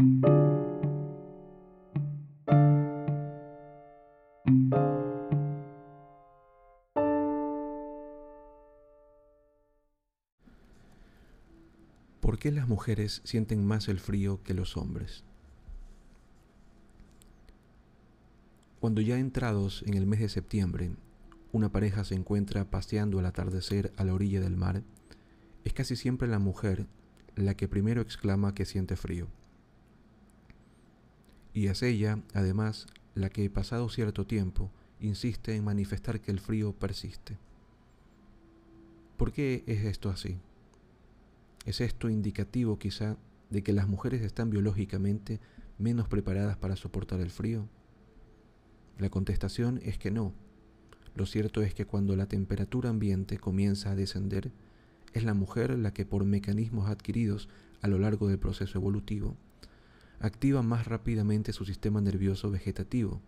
¿Por qué las mujeres sienten más el frío que los hombres? Cuando ya entrados en el mes de septiembre, una pareja se encuentra paseando al atardecer a la orilla del mar, es casi siempre la mujer la que primero exclama que siente frío. Y es ella, además, la que, pasado cierto tiempo, insiste en manifestar que el frío persiste. ¿Por qué es esto así? ¿Es esto indicativo quizá de que las mujeres están biológicamente menos preparadas para soportar el frío? La contestación es que no. Lo cierto es que cuando la temperatura ambiente comienza a descender, es la mujer la que por mecanismos adquiridos a lo largo del proceso evolutivo, activa más rápidamente su sistema nervioso vegetativo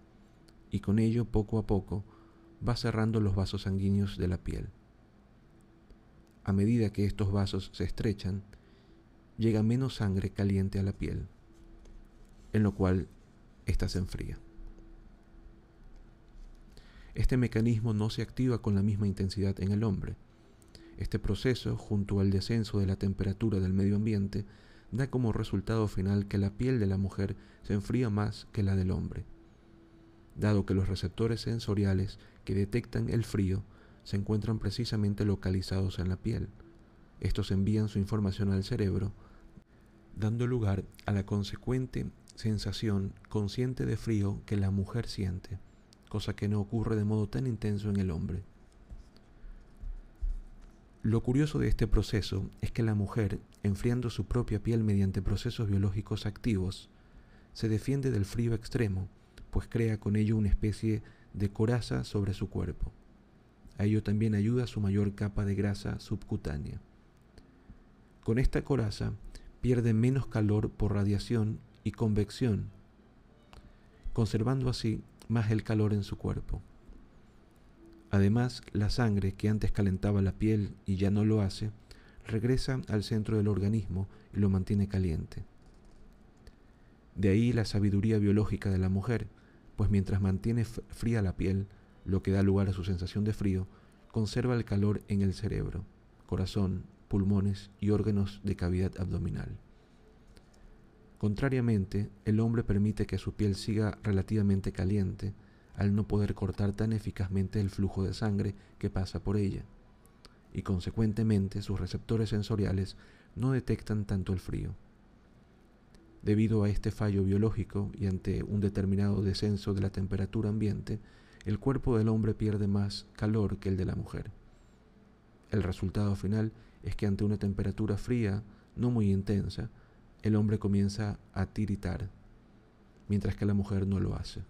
y con ello poco a poco va cerrando los vasos sanguíneos de la piel. A medida que estos vasos se estrechan, llega menos sangre caliente a la piel, en lo cual ésta se enfría. Este mecanismo no se activa con la misma intensidad en el hombre. Este proceso, junto al descenso de la temperatura del medio ambiente, da como resultado final que la piel de la mujer se enfría más que la del hombre, dado que los receptores sensoriales que detectan el frío se encuentran precisamente localizados en la piel. Estos envían su información al cerebro, dando lugar a la consecuente sensación consciente de frío que la mujer siente, cosa que no ocurre de modo tan intenso en el hombre. Lo curioso de este proceso es que la mujer, enfriando su propia piel mediante procesos biológicos activos, se defiende del frío extremo, pues crea con ello una especie de coraza sobre su cuerpo. A ello también ayuda su mayor capa de grasa subcutánea. Con esta coraza pierde menos calor por radiación y convección, conservando así más el calor en su cuerpo. Además, la sangre que antes calentaba la piel y ya no lo hace, regresa al centro del organismo y lo mantiene caliente. De ahí la sabiduría biológica de la mujer, pues mientras mantiene fría la piel, lo que da lugar a su sensación de frío, conserva el calor en el cerebro, corazón, pulmones y órganos de cavidad abdominal. Contrariamente, el hombre permite que su piel siga relativamente caliente al no poder cortar tan eficazmente el flujo de sangre que pasa por ella, y consecuentemente sus receptores sensoriales no detectan tanto el frío. Debido a este fallo biológico y ante un determinado descenso de la temperatura ambiente, el cuerpo del hombre pierde más calor que el de la mujer. El resultado final es que ante una temperatura fría, no muy intensa, el hombre comienza a tiritar, mientras que la mujer no lo hace.